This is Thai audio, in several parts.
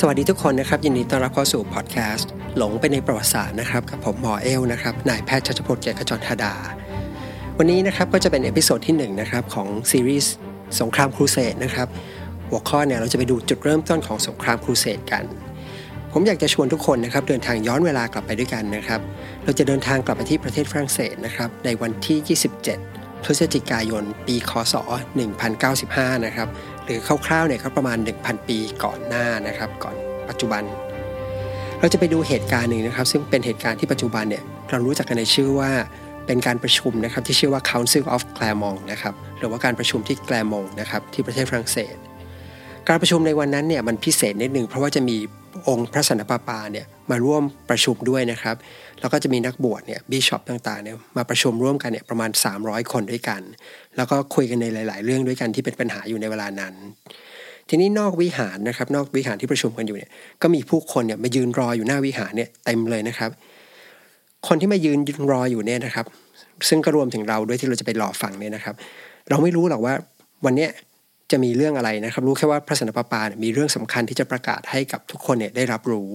สวัสดีทุกคนนะครับ ยินดีต้อนรับเข้าสู่พอดแคสต์หลงไปในประวัติศาสตร์นะครับ กับผมหมอเอลนะครับนายแพทย์ชัชพลเกียรติขจรธาดา วันนี้นะครับก็จะเป็น episode ที่1นะครับของซีรีส์สงครามครูเสดนะครับหัวข้อเนี่ยเราจะไปดูจุดเริ่มต้นของสงครามครูเสดกัน ผมอยากจะชวนทุกคนนะครับเดินทางย้อนเวลากลับไปด้วยกันนะครับ เราจะเดินทางกลับไปที่ประเทศฝรั่งเศสนะครับในวันที่ 27 พฤศจิกายน ปีคศ 1095 นะครับ หรือคร่าวๆเนี่ยก็ประมาณ 1,000 ปีก่อนหน้านะครับ ก่อนปัจจุบัน เราจะไปดูเหตุการณ์หนึ่งนะครับ ซึ่งเป็นเหตุการณ์ที่ปัจจุบันเนี่ยเรารู้จักกันในชื่อว่าเป็นการประชุมนะครับที่ชื่อว่า Council of Clermont นะครับหรือว่าการประชุมที่แกลมงนะครับที่ประเทศฝรั่งเศส การประชุมในวันนั้นเนี่ยมันพิเศษนิดหนึ่งเพราะว่าจะมี องค์พระสันตะปาปาเนี่ยมาร่วมประชุมด้วยนะครับ แล้วก็จะมีนักบวชเนี่ยบิชอปต่างๆเนี่ยมาประชุมร่วมกันเนี่ยประมาณ 300 คนด้วยกัน แล้วก็คุยกันในหลาย ๆ เรื่องด้วยกันที่เป็นปัญหาอยู่ในเวลานั้น ทีนี้นอกวิหารนะครับ นอกวิหารที่ประชุมกันอยู่เนี่ยก็มีผู้คนเนี่ยมายืนรออยู่หน้าวิหารเนี่ยเต็มเลยนะครับ คนที่มายืนรออยู่เนี่ยนะครับ ซึ่งก็รวมถึงเราด้วยที่เราจะไปรอฟังเนี่ยนะครับ เราไม่รู้หรอกว่าวันเนี้ย จะมีเรื่องอะไรนะครับ รู้แค่ว่าพระสนปาปาเนี่ยมีเรื่องสำคัญที่จะประกาศให้กับทุกคนเนี่ยได้รับรู้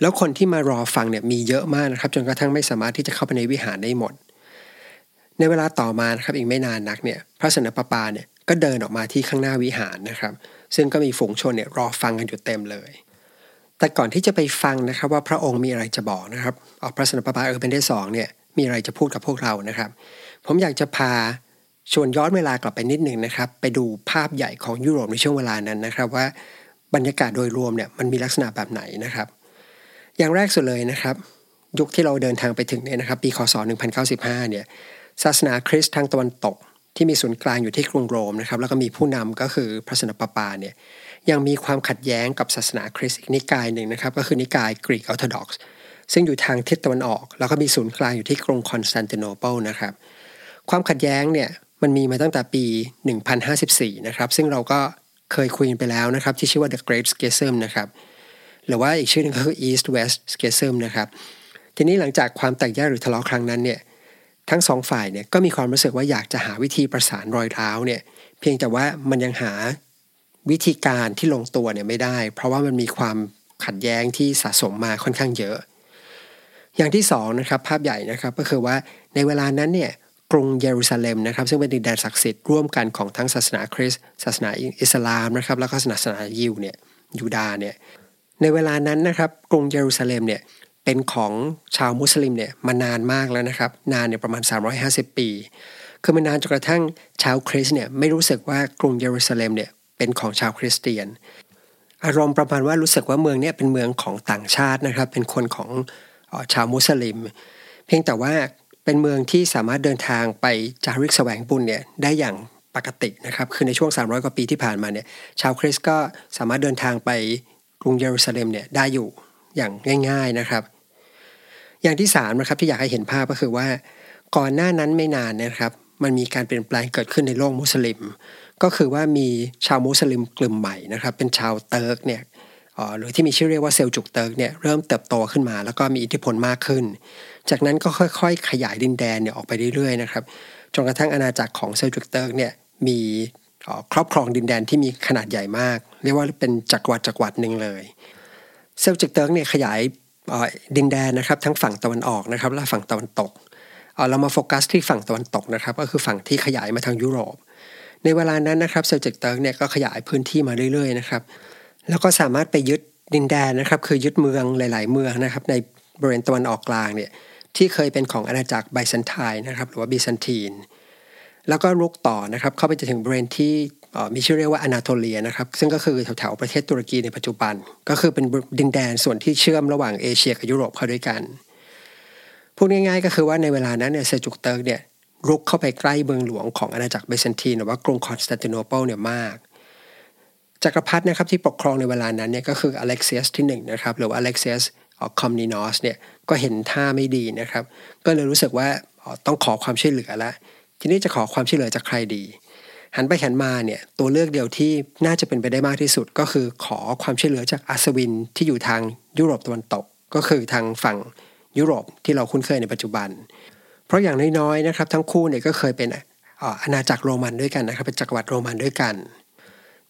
แล้วคนที่มารอฟังเนี่ยมีเยอะมากนะครับ จนกระทั่งไม่สามารถที่จะเข้าไปในวิหารได้หมด ในเวลาต่อมานะครับอีกไม่นานนักเนี่ยพระสนปาปาเนี่ยก็เดินออกมาที่ข้างหน้าวิหารนะครับ ซึ่งก็มีฝูงชนเนี่ยรอฟังกันอยู่เต็มเลยแต่ก่อนที่จะไปฟังนะครับว่าพระองค์มีอะไรจะบอกนะครับออกพระสนปาปาเออเป็นได้สองเนี่ยมีอะไรจะพูดกับพวกเรานะครับ ผมอยากจะพา ชวนย้อนเวลากลับไปนิดหนึ่งนะครับ ไปดูภาพใหญ่ของยุโรปในช่วงเวลานั้นนะครับว่าบรรยากาศโดยรวมเนี่ยมันมีลักษณะแบบไหนนะครับ อย่างแรกสุดเลยนะครับ ยุคที่เราเดินทางไปถึงเนี่ยนะครับ ปีคศ 1095 เนี่ยศาสนาคริสต์ทางตะวันตก ที่มีศูนย์กลางอยู่ที่กรุงโรมนะครับแล้วก็มีผู้นำก็คือพระสันตะปาปาเนี่ยยังมีความขัดแย้งกับศาสนาคริสต์อีกนิกายหนึ่งนะครับ ก็คือนิกายกรีกออร์โธดอกซ์ซึ่งอยู่ทางทิศตะวันออก แล้วก็มีศูนย์กลางอยู่ที่กรุงคอนสแตนติโนเปิลนะครับ ความขัดแย้งเนี่ย มันมีมาตั้งแต่ปี 1054 นะครับ ซึ่งเราก็เคยคุยไปแล้วนะครับ ที่ชื่อว่า The Great Schism นะครับ หรือว่าอีกชื่อหนึงก็คือ East West Schism นะครับ ทีนี้หลังจากความแตกแยกหรือทะเลาะครั้งนั้นเนี่ย ทั้งสองฝ่ายเนี่ยก็มีความรู้สึกว่าอยากจะหาวิธีประสานรอยร้าวเนี่ย เพียงแต่ว่ามันยังหาวิธีการที่ลงตัวเนี่ยไม่ได้ เพราะว่ามันมีความขัดแย้งที่สะสมมาค่อนข้างเยอะ อย่างที่สองนะครับภาพใหญ่นะครับก็คือว่าในเวลานั้นเนี่ย กรุงเยรูซาเล็มนะครับซึ่งเป็นดินแดนศักดิ์สิทธิ์ร่วมกันของทั้งศาสนาคริสต์ศาสนาอิสลามนะครับแล้วก็ศาสนายิวเนี่ยยูดาเนี่ยในเวลานั้นนะครับกรุงเยรูซาเล็มเนี่ยเป็นของชาวมุสลิมเนี่ยมานานมากแล้วนะครับนานเนี่ยประมาณ 350 ปี คือมานานจนกระทั่งชาวคริสต์เนี่ยไม่รู้สึกว่ากรุงเยรูซาเล็มเนี่ยเป็นของชาวคริสเตียน อารมณ์ประมาณว่ารู้สึกว่าเมืองเนี่ยเป็นเมืองของต่างชาตินะครับเป็นคนของชาวมุสลิม เพียงแต่ว่า เป็นเมืองที่สามารถเดินทางไปจาริกแสวงบุญเนี่ยได้อย่างปกตินะครับ คือในช่วง 300 กว่าปีที่ผ่านมาเนี่ยชาวคริสต์ก็สามารถเดินทางไปกรุงเยรูซาเล็มเนี่ยได้อยู่อย่างง่าย ๆนะครับ อย่างที่สามนะครับที่อยากให้เห็นภาพก็คือว่า ก่อนหน้านั้นไม่นานนะครับ มันมีการเปลี่ยนแปลงเกิดขึ้นในโลกมุสลิม ก็คือว่ามีชาวมุสลิมกลุ่มใหม่นะครับ เป็นชาวเติร์กเนี่ยหรือที่มีชื่อเรียกว่าเซลจุกเติร์กเนี่ยเริ่มเติบโตขึ้นมา แล้วก็มีอิทธิพลมากขึ้น จากนั้นก็ค่อยๆ ขยายดินแดนเนี่ยออกไปเรื่อยๆนะครับจนกระทั่งอาณาจักรของเซลจุกเติร์กเนี่ยมีครอบครองดินแดนที่มีขนาดใหญ่มาก เรียกว่าเป็นจักรวรรดิจักรวรรดิหนึ่งเลย เซลจุกเติร์กเนี่ยขยายดินแดนนะครับทั้งฝั่งตะวันออกนะครับและฝั่งตะวันตกเรามาโฟกัสที่ฝั่งตะวันตกนะครับก็คือฝั่งที่ขยายมาทางยุโรป ในเวลานั้นนะครับเซลจุกเติร์กเนี่ยก็ขยายพื้นที่มาเรื่อยๆนะครับแล้วก็สามารถไปยึดดินแดนนะครับคือยึดเมืองหลาย ๆ เมืองนะครับในบริเวณตะวันออกกลางเนี่ย ที่เคยเป็นของอาณาจักรไบซันไทน์นะครับหรือว่าบิซันทีน แล้วก็รุกต่อนะครับเข้าไปจนถึงบริเวณที่มีชื่อเรียกว่าอนาโทเลียนะครับซึ่งก็คือแถวๆประเทศตุรกีในปัจจุบัน ก็คือเป็นดินแดนส่วนที่เชื่อมระหว่างเอเชียกับยุโรปเข้าด้วยกันพูดง่ายๆก็คือว่าในเวลานั้นเนี่ยเซลจุกเติร์กเนี่ยรุกเข้าไปใกล้เมืองหลวงของอาณาจักรไบซันทีนหรือว่ากรุงคอนสแตนติโนเปิลเนี่ยมากจักรพรรดินะครับที่ปกครองในเวลานั้นเนี่ยก็คืออเล็กเซียสที่1นนะครับหรือว่าอเล็กเซียสคอมนินอสเนี่ย ก็เห็นท่าไม่ดีนะครับ ก็เลยรู้สึกว่าต้องขอความช่วยเหลือแล้วทีนี้จะขอความช่วยเหลือจากใครดี หันไปหันมาเนี่ยตัวเลือกเดียวที่น่าจะเป็นไปได้มากที่สุด ก็คือขอความช่วยเหลือจากอัศวินที่อยู่ทางยุโรปตะวันตก ก็คือทางฝั่งยุโรปที่เราคุ้นเคยในปัจจุบัน เพราะอย่างน้อยๆนะครับ ทั้งคู่เนี่ยก็เคยเป็นอาณาจักรโรมันด้วยกันนะครับเป็นจักรวรรดิโรมันด้วยกัน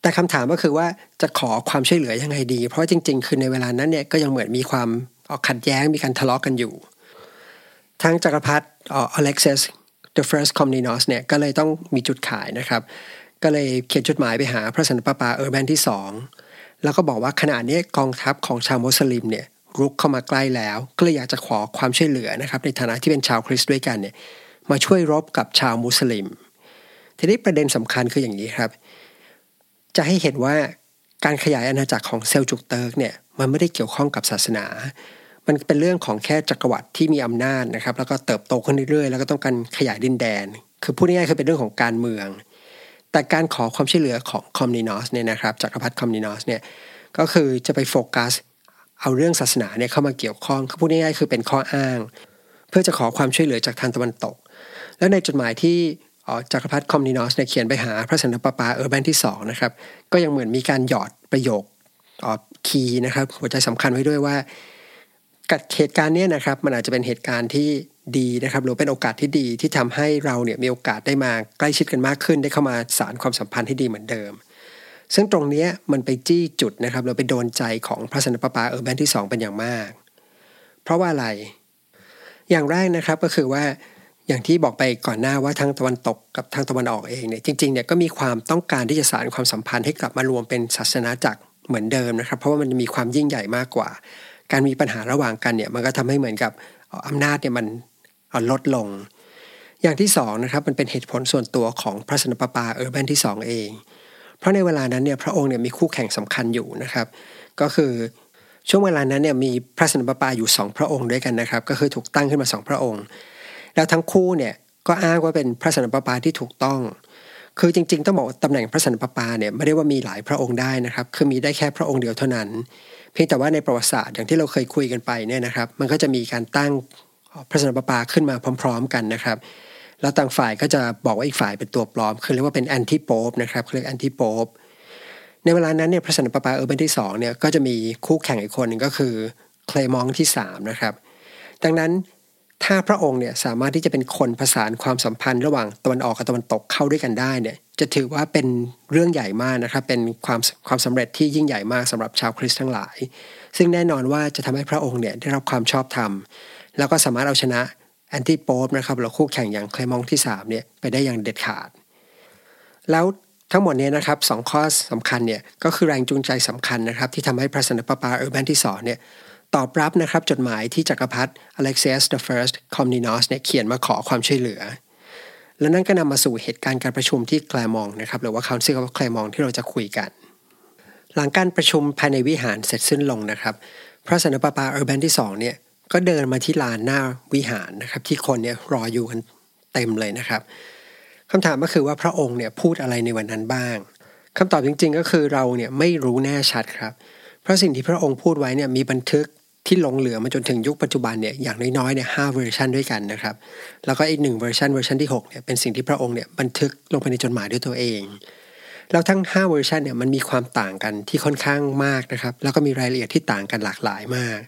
แต่คำถามก็คือว่าจะขอความช่วยเหลือยังไงดี เพราะจริง ๆ คือในเวลานั้นเนี่ยก็ยังเหมือนมีความ ออขัดแย้งมีการทะเลาะกันอยู่ ทางจักรพรรดิอเล็กซิส the first Komnenos เนี่ยก็เลยต้องมีจุดขายนะครับ ก็เลยเขียนจดหมายไปหาพระสันตะปาปาเออร์แบนที่สองแล้วก็บอกว่าขณะนี้กองทัพของชาวมุสลิมเนี่ยรุกเข้ามาใกล้แล้ว ก็เลยอยากจะขอความช่วยเหลือนะครับ ในฐานะที่เป็นชาวคริสต์ด้วยกันเนี่ยมาช่วยรบกับชาวมุสลิม ทีนี้ประเด็นสำคัญคืออย่างนี้ครับ จะให้เห็นว่าการขยายอาณาจักรของเซลจุกเติร์กเนี่ยมันไม่ได้เกี่ยวข้องกับศาสนา มันเป็นเรื่องของแค่จักรวรรดิที่มีอำนาจนะครับ แล้วก็เติบโตขึ้นเรื่อยๆ แล้วก็ต้องการขยายดินแดน คือพูดง่ายๆคือเป็นเรื่องของการเมือง แต่การขอความช่วยเหลือของคอมนินอสเนี่ยนะครับจักรพรรดิคอมนินอสเนี่ยก็คือจะไปโฟกัสเอาเรื่องศาสนาเนี่ยเข้ามาเกี่ยวข้องคือพูดง่ายๆคือเป็นข้ออ้าง เพื่อจะขอความช่วยเหลือจากทางตะวันตก แล้วในจดหมายที่จักรพรรดิคอมนินอสเนี่ยเขียนไปหาพระสันตะปาปาเออร์แบนที่2นะครับก็ยังเหมือนมีการหยอดประโยคคีย์นะครับหัวใจสำคัญไว้ด้วยว่า กับเหตุการณ์นี้นะครับมันอาจจะเป็นเหตุการณ์ที่ดีนะครับหรือเป็นโอกาสที่ดีที่ทำให้เราเนี่ยมีโอกาสได้มาใกล้ชิดกันมากขึ้น ได้เข้ามาสารความสัมพันธ์ที่ดีเหมือนเดิม ซึ่งตรงนี้มันไปจี้จุดนะครับเราไปโดนใจของพระสันตะปาปาเออร์แบนที่ 2 เป็นอย่างมาก เพราะว่าอะไร อย่างแรกนะครับก็คือว่าอย่างที่บอกไปก่อนหน้าว่าทางตะวันตกกับทางตะวันออกเองเนี่ยจริงๆเนี่ยก็มีความต้องการที่จะสานความสัมพันธ์ให้กลับมารวมเป็นศาสนาจักรเหมือนเดิมนะครับ เพราะว่ามันมีความยิ่งใหญ่มากกว่า การมีปัญหาระหว่างกันเนี่ยมันก็ทำให้เหมือนกับอำนาจเนี่ยมันลดลง อย่างที่สองนะครับมันเป็นเหตุผลส่วนตัวของพระสนปปาเออร์แบนที่ 2 เอง เพราะในเวลานั้นเนี่ยพระองค์เนี่ยมีคู่แข่งสำคัญอยู่นะครับ ก็คือช่วงเวลานั้นเนี่ยมีพระสนตะปาอยู่สองพระองค์ด้วยกันนะครับ ก็คือถูกตั้งขึ้นมาสองพระองค์ แล้วทั้งคู่เนี่ยก็อ้างว่าเป็นพระสนตะปาที่ถูกต้อง คือจริง ๆ ต้องบอกตำแหน่งพระสันตะปาเนี่ยไม่ได้ว่ามีหลายพระองค์ได้นะครับ คือมีได้แค่พระองค์เดียวเท่านั้น เพียงแต่ว่าในประวัติศาสตร์อย่างที่เราเคยคุยกันไปเนี่ยนะครับ มันก็จะมีการตั้งพระสันตะปาขึ้นมาพร้อม ๆ กันนะครับ แล้วต่างฝ่ายก็จะบอกว่าอีกฝ่ายเป็นตัวปลอม คือเรียกว่าเป็นแอนติโปปนะครับเรียกแอนติโปปในเวลานั้นเนี่ยพระสันตะปาปาเออร์เบนที่2เนี่ยก็จะมีคู่แข่งอีกคนหนึ่งก็คือเคลมองที่3นะครับดังนั้น ถ้าพระองค์เนี่ยสามารถที่จะเป็นคนผสานความสัมพันธ์ระหว่างตะวันออกกับตะวันตกเข้าด้วยกันได้เนี่ยจะถือว่าเป็นเรื่องใหญ่มากนะครับ เป็นความความสำเร็จที่ยิ่งใหญ่มากสำหรับชาวคริสต์ทั้งหลาย ซึ่งแน่นอนว่าจะทำให้พระองค์เนี่ยได้รับความชอบธรรม แล้วก็สามารถเอาชนะแอนติโป๊ปนะครับหรือคู่แข่งอย่างเคลมองที่3เนี่ยไปได้อย่างเด็ดขาด แล้วทั้งหมดนี้นะครับสองข้อสำคัญเนี่ยก็คือแรงจูงใจสำคัญนะครับ ที่ทำให้พระสันตะปาปาเออร์แบนที่สองเนี่ย ตอบรับนะครับจดหมายที่จักรพรรดิอเล็กเซิส the first คอมนินอสเนี่ยเขียนมาขอความช่วยเหลือ และนั่นก็นำมาสู่เหตุการณ์การประชุมที่แคลมองนะครับหรือว่า council ของแคลมองที่เราจะคุยกัน หลังการประชุมภายในวิหารเสร็จสิ้นลงนะครับ พระสันตะปาปาเออร์แบนที่สองเนี่ยก็เดินมาที่ลานหน้าวิหารนะครับ ที่คนเนี่ยรออยู่กันเต็มเลยนะครับคำถามก็คือว่าพระองค์เนี่ยพูดอะไรในวันนั้นบ้างคำตอบจริง ๆ ก็คือเราเนี่ยไม่รู้แน่ชัดครับ เพราะสิ่งที่พระองค์พูดไว้เนี่ยมีบันทึก ที่หลงเหลือมาจนถึงยุคปัจจุบันเนี่ยอย่างน้อยๆเนี่ยห้าเวอร์ชันด้วยกันนะครับ แล้วก็อีกหนึ่งเวอร์ชันเวอร์ชันที่6เนี่ยเป็นสิ่งที่พระองค์เนี่ยบันทึกลงไปในจดหมายด้วยตัวเอง แล้วทั้ง 5 เวอร์ชันเนี่ยมันมีความต่างกันที่ค่อนข้างมากนะครับ แล้วก็มีรายละเอียดที่ต่างกันหลากหลายมาก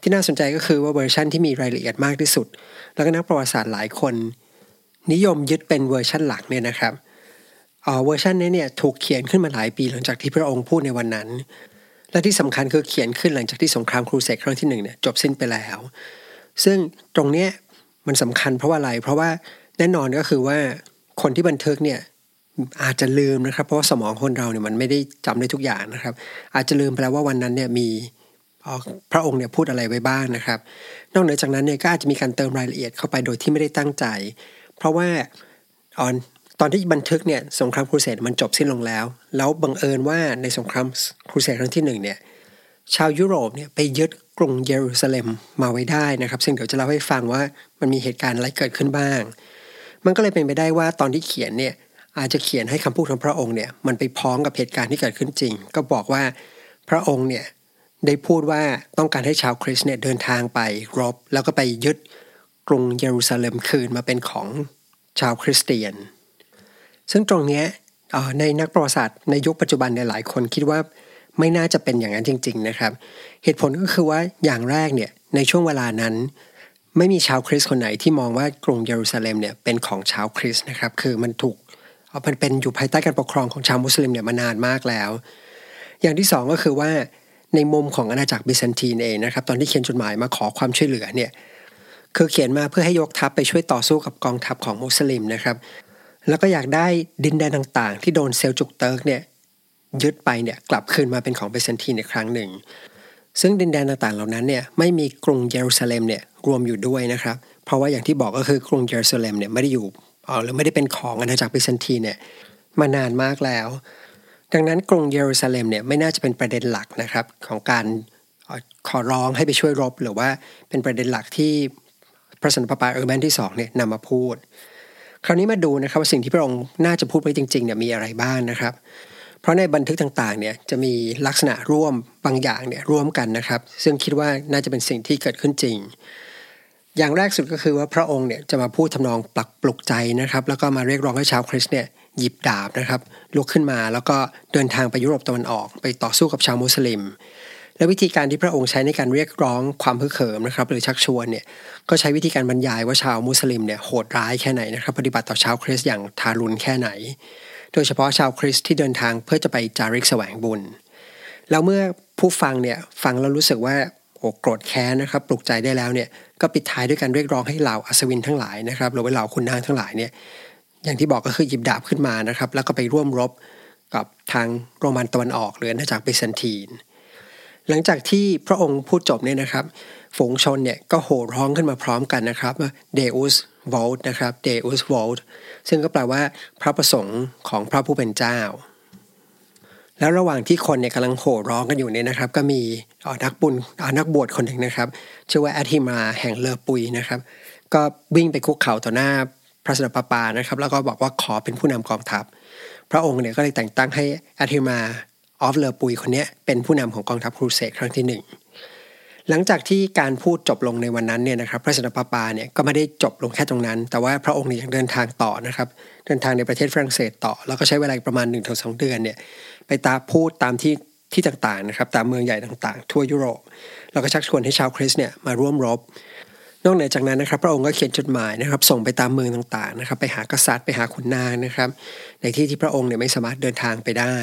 ที่น่าสนใจก็คือว่าเวอร์ชันที่มีรายละเอียดมากที่สุด แล้วก็นักประวัติศาสตร์หลายคน นิยมยึดเป็นเวอร์ชันหลักเนี่ยนะครับเวอร์ชันนี้เนี่ยถูกเขียนขึ้นมาหลายปีหลังจากที่พระองค์พูดในวันนั้น และที่สำคัญคือเขียนขึ้นหลังจากที่สงครามครูเสดครั้งที่หนึ่งเนี่ยจบสิ้นไปแล้ว ซึ่งตรงเนี้ยมันสำคัญเพราะว่าอะไร เพราะว่าแน่นอนก็คือว่าคนที่บันทึกเนี่ยอาจจะลืมนะครับ เพราะว่าสมองคนเราเนี่ยมันไม่ได้จำได้ทุกอย่างนะครับ อาจจะลืมไปแล้วว่าวันนั้นเนี่ยมีพระองค์เนี่ยพูดอะไรไว้บ้างนะครับ นอกเหนือจากนั้นเนี่ยก็อาจจะมีการเติมรายละเอียดเข้าไปโดยที่ไม่ได้ตั้งใจ เพราะว่าออน ตอนที่บันทึกเนี่ยสงครามครูเสดมันจบสิ้นลงแล้ว แล้วบังเอิญว่าในสงครามครูเสดครั้งที่หนึ่งเนี่ยชาวยุโรปเนี่ยไปยึดกรุงเยรูซาเล็มมาไว้ได้นะครับ ซึ่งเดี๋ยวจะเล่าให้ฟังว่ามันมีเหตุการณ์อะไรเกิดขึ้นบ้าง มันก็เลยเป็นไปได้ว่าตอนที่เขียนเนี่ยอาจจะเขียนให้คำพูดของพระองค์เนี่ยมันไปพ้องกับเหตุการณ์ที่เกิดขึ้นจริง ก็บอกว่าพระองค์เนี่ยได้พูดว่าต้องการให้ชาวคริสต์เนี่ยเดินทางไปรบ แล้วก็ไปยึดกรุงเยรูซาเล็มคืนมาเป็นของชาวคริสเตียน ซึ่งตรงนี้ในนักประวัติศาสตร์ในยุคปัจจุบันในหลายคนคิดว่าไม่น่าจะเป็นอย่างนั้นจริง ๆ นะครับ เหตุผลก็คือว่าอย่างแรกเนี่ยในช่วงเวลานั้น ไม่มีชาวคริสต์คนไหนที่มองว่ากรุงเยรูซาเล็มเนี่ยเป็นของชาวคริสต์นะครับคือมันถูกมันเป็นอยู่ภายใต้การปกครองของชาวมุสลิมเนี่ยมานานมากแล้ว อย่างที่สองก็คือว่าในมุมของอาณาจักรบิซันตีนเองนะครับตอนที่เขียนจดหมายมาขอความช่วยเหลือเนี่ยคือเขียนมาเพื่อให้ยกทัพไปช่วยต่อสู้กับกองทัพของมุสลิมนะครับ แล้วก็อยากได้ดินแดนต่างๆ ที่โดนเซลจุกเติร์กเนี่ยยึดไปเนี่ยกลับคืนมาเป็นของเบซันทีนอีกครั้งหนึ่ง ซึ่งดินแดนต่างๆเหล่านั้นเนี่ยไม่มีกรุงเยรูซาเล็มเนี่ยรวมอยู่ด้วยนะครับ เพราะว่าอย่างที่บอกก็คือกรุงเยรูซาเล็มเนี่ยไม่ได้อยู่อ๋อหรือไม่ได้เป็นของอาณาจักรไบแซนไทน์เนี่ยมานานมากแล้ว ดังนั้นกรุงเยรูซาเล็มเนี่ยไม่น่าจะเป็นประเด็นหลักนะครับของการขอร้องให้ไปช่วยรบ หรือว่าเป็นประเด็นหลักที่พระสันตะปาปาเออร์บันที่สองเนี่ยนำมาพูด คราวนี้มาดูนะครับว่าสิ่งที่พระองค์น่าจะพูดไว้จริงๆเนี่ยมีอะไรบ้างนะครับ เพราะในบันทึกต่างๆเนี่ยจะมีลักษณะร่วมบางอย่างเนี่ยร่วมกันนะครับ ซึ่งคิดว่าน่าจะเป็นสิ่งที่เกิดขึ้นจริง อย่างแรกสุดก็คือว่าพระองค์เนี่ยจะมาพูดทำนองปลุกปลุกใจนะครับ แล้วก็มาเรียกร้องให้ชาวคริสต์เนี่ยหยิบดาบนะครับลุกขึ้นมาแล้วก็เดินทางไปยุโรปตะวันออก ไปต่อสู้กับชาวมุสลิม และวิธีการที่พระองค์ใช้ในการเรียกร้องความฮึกเหิมนะครับหรือชักชวนเนี่ยก็ใช้วิธีการบรรยายว่าชาวมุสลิมเนี่ยโหดร้ายแค่ไหนนะครับปฏิบัติต่อชาวคริสต์อย่างทารุณแค่ไหน โดยเฉพาะชาวคริสต์ที่เดินทางเพื่อจะไปจาริกแสวงบุญ แล้วเมื่อผู้ฟังเนี่ยฟังแล้วรู้สึกว่าโอ้โกรธแค้นนะครับปลุกใจได้แล้วเนี่ยก็ปิดท้ายด้วยการเรียกร้องให้เหล่าอัศวินทั้งหลายนะครับหรือว่าเหล่าคุณนางทั้งหลายเนี่ยอย่างที่บอกก็คือหยิบดาบขึ้นมานะครับแล้วก็ไปร่วมรบกับทางโรมันตะวันออกหรืออาณาจักรเบซันทีน หลังจากที่พระองค์พูดจบเนี่ยนะครับ ฝูงชนเนี่ยก็โห่ร้องขึ้นมาพร้อมกันนะครับว่า Deus Vult นะครับ Deus Vult ซึ่งก็แปลว่าพระประสงค์ของพระผู้เป็นเจ้า แล้วระหว่างที่คนเนี่ยกำลังโห่ร้องกันอยู่เนี่ยนะครับ ก็มีนักบุญนักบวชคนหนึ่งนะครับชื่อว่าแอธิมาแห่งเลอปุยนะครับ ก็วิ่งไปคุกเข่าต่อหน้าพระสนปปานะครับ แล้วก็บอกว่าขอเป็นผู้นำกองทัพ พระองค์เนี่ยก็เลยแต่งตั้งให้แอธิมา ออฟเลอร์ปุยคนนี้เป็นผู้นำของกองทัพครูเสกครั้งที่หนึ่งหลังจากที่การพูดจบลงในวันนั้นเนี่ยนะครับพระสนปาปาเนี่ยก็ไม่ได้จบลงแค่ตรงนั้น แต่ว่าพระองค์เนี่ยยังเดินทางต่อนะครับเดินทางในประเทศฝรั่งเศสต่อ แล้วก็ใช้เวลาประมาณ1นถึงสเดือนเนี่ยไปตาพูดตามที่ที่ต่างๆนะครับตามเมืองใหญ่ต่างๆ ทั่วยุโรป แล้วก็ชักชวนให้ชาวคริสเนี่ยมาร่วมรบ นอกเหนือจากนั้นนะครับ พระองค์ก็เขียนจดหมายนะครับ ส่งไปตามเมืองต่างๆนะครับ ไปหากษัตริย์ไปหาขุนนางนะครับ ในที่ที่พระองค์เนี่ยไม่สามารถเดินทางไปได้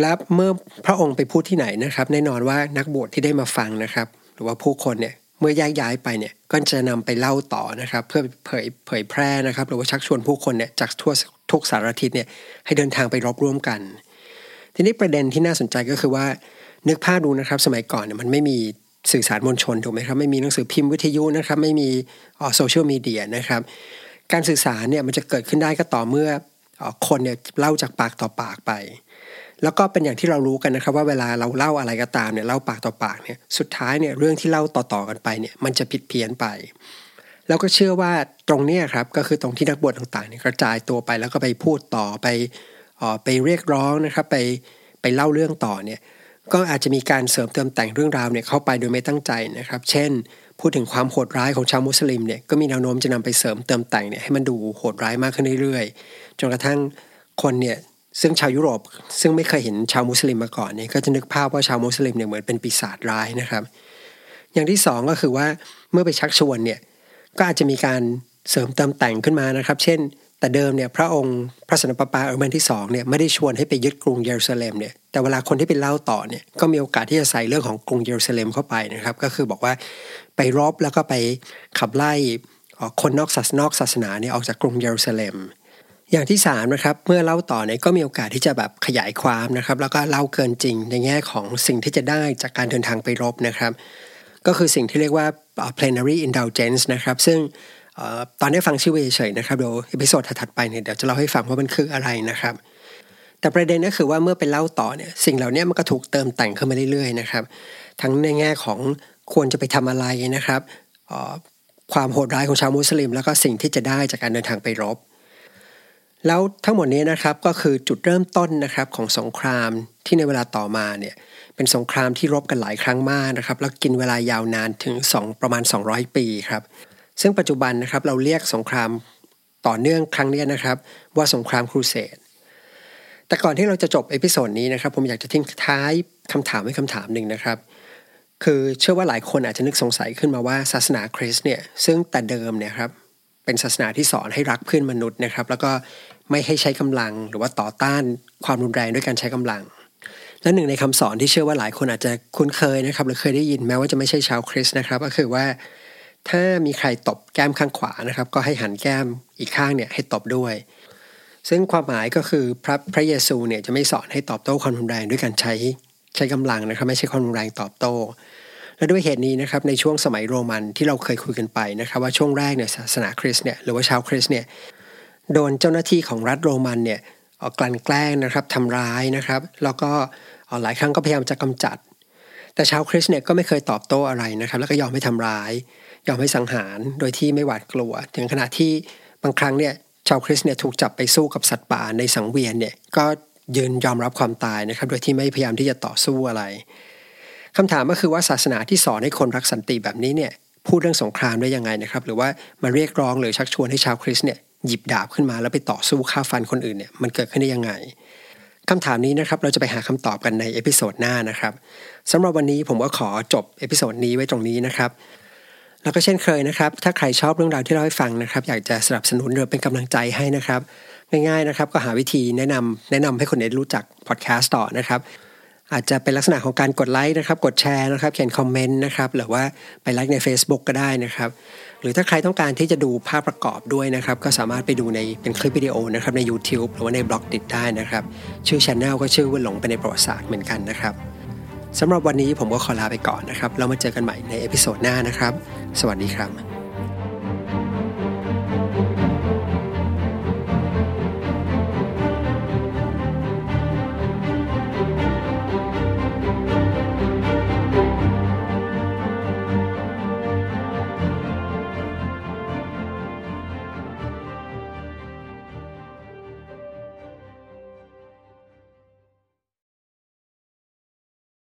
และเมื่อพระองค์ไปพูดที่ไหนนะครับ แน่นอนว่านักบวชที่ได้มาฟังนะครับ หรือว่าผู้คนเนี่ยเมื่อย้ายย้ายไปเนี่ยก็จะนำไปเล่าต่อนะครับ เพื่อเผยเผยแพร่นะครับ หรือว่าชักชวนผู้คนเนี่ยจากทั่วทุกสารทิศเนี่ยให้เดินทางไปรบร่วมกัน ทีนี้ประเด็นที่น่าสนใจก็คือว่า นึกภาพดูนะครับ สมัยก่อนเนี่ยมันไม่มีสื่อสารมวลชนถูกไหมครับไม่มีหนังสือพิมพ์วิทยุนะครับไม่มีโซเชียลมีเดียนะครับ การสื่อสารเนี่ยมันจะเกิดขึ้นได้ก็ต่อเมื่อคนเนี่ยเล่าจากปากต่อปากไป แล้วก็เป็นอย่างที่เรารู้กันนะครับว่าเวลาเราเล่าอะไรก็ตามเนี่ยเล่าปากต่อปากเนี่ยสุดท้ายเนี่ยเรื่องที่เล่าต่อๆกันไปเนี่ยมันจะผิดเพี้ยนไป แล้วก็เชื่อว่าตรงนี้ครับก็คือตรงที่นักบวชต่างๆเนี่ยกระจายตัวไปแล้วก็ไปพูดต่อไปออไปเรียกร้องนะครับไปไปเล่าเรื่องต่อเนี่ยก็อาจจะมีการเสริมเติมแต่งเรื่องราวเนี่ยเข้าไปโดยไม่ตั้งใจนะครับ เช่น พูดถึงความโหดร้ายของชาวมุสลิมเนี่ยก็มีแนวโน้มจะนำไปเสริมเติมแต่งเนี่ยให้มันดูโหดร้ายมากขึ้นเรื่อยๆ จนกระทั่งคนเนี่ย ซึ่งชาวยุโรป ซึ่งไม่เคยเห็นชาวมุสลิมมาก่อนเนี่ยก็จะนึกภาพว่าชาวมุสลิมเนี่ยเหมือนเป็นปีศาจร้ายนะครับ อย่างที่สองก็คือว่าเมื่อไปชักชวนเนี่ยก็อาจจะมีการเสริมเติมแต่งขึ้นมานะครับ เช่น แต่เดิมเนี่ยพระองค์พระสนตะปาเออร์แมนที่สองเนี่ยไม่ได้ชวนให้ไปยึดกรุงเยรูซาเล็มเนี่ยแต่เวลาคนที่ไปเล่าต่อเนี่ยก็มีโอกาสที่จะใส่เรื่องของกรุงเยรูซาเล็มเข้าไปนะครับ ก็คือบอกว่าไปรบแล้วก็ไปขับไล่คนนอกศาสนอกศาสนาเนี่ยออกจากกรุงเยรูซาเล็ม อย่างที่สามนะครับเมื่อเล่าต่อเนี่ยก็มีโอกาสที่จะแบบขยายความนะครับ แล้วก็เล่าเกินจริงในแง่ของสิ่งที่จะได้จากการเดินทางไปรบนะครับ ก็คือสิ่งที่เรียกว่า plenary indulgence นะครับ ซึ่งตอนนี้ฟังชื่อเฉยๆนะครับเดี๋ยว episode ถัดไปเนี่ยเดี๋ยวจะเล่าให้ฟังว่ามันคืออะไรนะครับ แต่ประเด็นก็คือว่าเมื่อไปเล่าต่อเนี่ยสิ่งเหล่านี้มันก็ถูกเติมแต่งขึ้นมาเรื่อยๆนะครับ ทั้งในแง่ของควรจะไปทำอะไรนะครับความโหดร้ายของชาวมุสลิม แล้วก็สิ่งที่จะได้จากการเดินทางไปรบ แล้วทั้งหมดนี้นะครับก็คือจุดเริ่มต้นนะครับของสงครามที่ในเวลาต่อมาเนี่ยเป็นสงครามที่รบกันหลายครั้งมากนะครับแล้วกินเวลายาวนานถึง 2 ประมาณ 200 ปีครับซึ่งปัจจุบันนะครับเราเรียกสงครามต่อเนื่องครั้งนี้นะครับ ว่าสงครามครูเสดแต่ก่อนที่เราจะจบ episode นี้นะครับผมอยากจะทิ้งท้ายคำถามไว้คำถามหนึ่งนะครับ คือเชื่อว่าหลายคนอาจจะนึกสงสัยขึ้นมาว่าศาสนาคริสต์เนี่ยซึ่งแต่เดิมเนี่ยครับ เป็นศาสนาที่สอนให้รักเพื่อนมนุษย์นะครับ แล้วก็ไม่ให้ใช้กำลังหรือว่าต่อต้านความรุนแรงด้วยการใช้กำลัง และหนึ่งในคำสอนที่เชื่อว่าหลายคนอาจจะคุ้นเคยนะครับหรือเคยได้ยินแม้ว่าจะไม่ใช่ชาวคริสต์นะครับ ก็คือว่าถ้ามีใครตบแก้มข้างขวานะครับ ก็ให้หันแก้มอีกข้างเนี่ยให้ตบด้วย ซึ่งความหมายก็คือพระพระเยซูเนี่ยจะไม่สอนให้ตอบโต้ความรุนแรงด้วยการใช้ใช้กำลังนะครับ ไม่ใช่ความรุนแรงตอบโต้ และด้วยเหตุนี้นะครับในช่วงสมัยโรมันที่เราเคยคุยกันไปนะครับว่าช่วงแรกเนี่ยศาสนาคริสต์เนี่ยหรือว่าชาวคริสต์เนี่ยโดนเจ้าหน้าที่ของรัฐโรมันเนี่ยกลั่นแกล้งนะครับทำร้ายนะครับ แล้วก็หลายครั้งก็พยายามจะกำจัด แต่ชาวคริสต์เนี่ยก็ไม่เคยตอบโต้อะไรนะครับ แล้วก็ยอมให้ทำร้าย ยอมให้สังหารโดยที่ไม่หวาดกลัว ถึงขณะที่บางครั้งเนี่ยชาวคริสต์เนี่ยถูกจับไปสู้กับสัตว์ป่าในสังเวียนเนี่ยก็ยืนยอมรับความตายนะครับ โดยที่ไม่พยายามที่จะต่อสู้อะไร คำถามก็คือว่าศาสนาที่สอนให้คนรักสันติแบบนี้เนี่ยพูดเรื่องสงครามได้ยังไงนะครับ หรือว่ามาเรียกร้องหรือชักชวนให้ชาวคริสต์เนี่ยหยิบดาบขึ้นมาแล้วไปต่อสู้ฆ่าฟันคนอื่นเนี่ยมันเกิดขึ้นได้ยังไงคำถามนี้นะครับเราจะไปหาคำตอบกันใน episode หน้านะครับสำหรับวันนี้ผมก็ขอจบ episode นี้ไว้ตรงนี้นะครับแล้วก็เช่นเคยนะครับ ถ้าใครชอบเรื่องราวที่เราให้ฟังนะครับ อยากจะสนับสนุนหรือเป็นกำลังใจให้นะครับ ง่ายๆนะครับ ก็หาวิธีแนะนำแนะนำให้คนอื่นรู้จักพอดแคสต์ต่อนะครับ อาจจะเป็นลักษณะของการกดไลค์นะครับ กดแชร์นะครับ เขียนคอมเมนต์นะครับ หรือว่าไปไลค์ใน Facebook ก็ได้นะครับ หรือถ้าใครต้องการที่จะดูภาพประกอบด้วยนะครับ ก็สามารถไปดูในเป็นคลิปวิดีโอนะครับใน YouTube หรือว่าใน Blockdit ได้นะครับ ชื่อ channel ก็ชื่อว่าหลงไปในประวัติศาสตร์เหมือนกันนะครับสำหรับวันนี้ผมก็ขอลาไปก่อนนะครับ เรามาเจอกันใหม่ใน episode หน้านะครับ สวัสดีครับ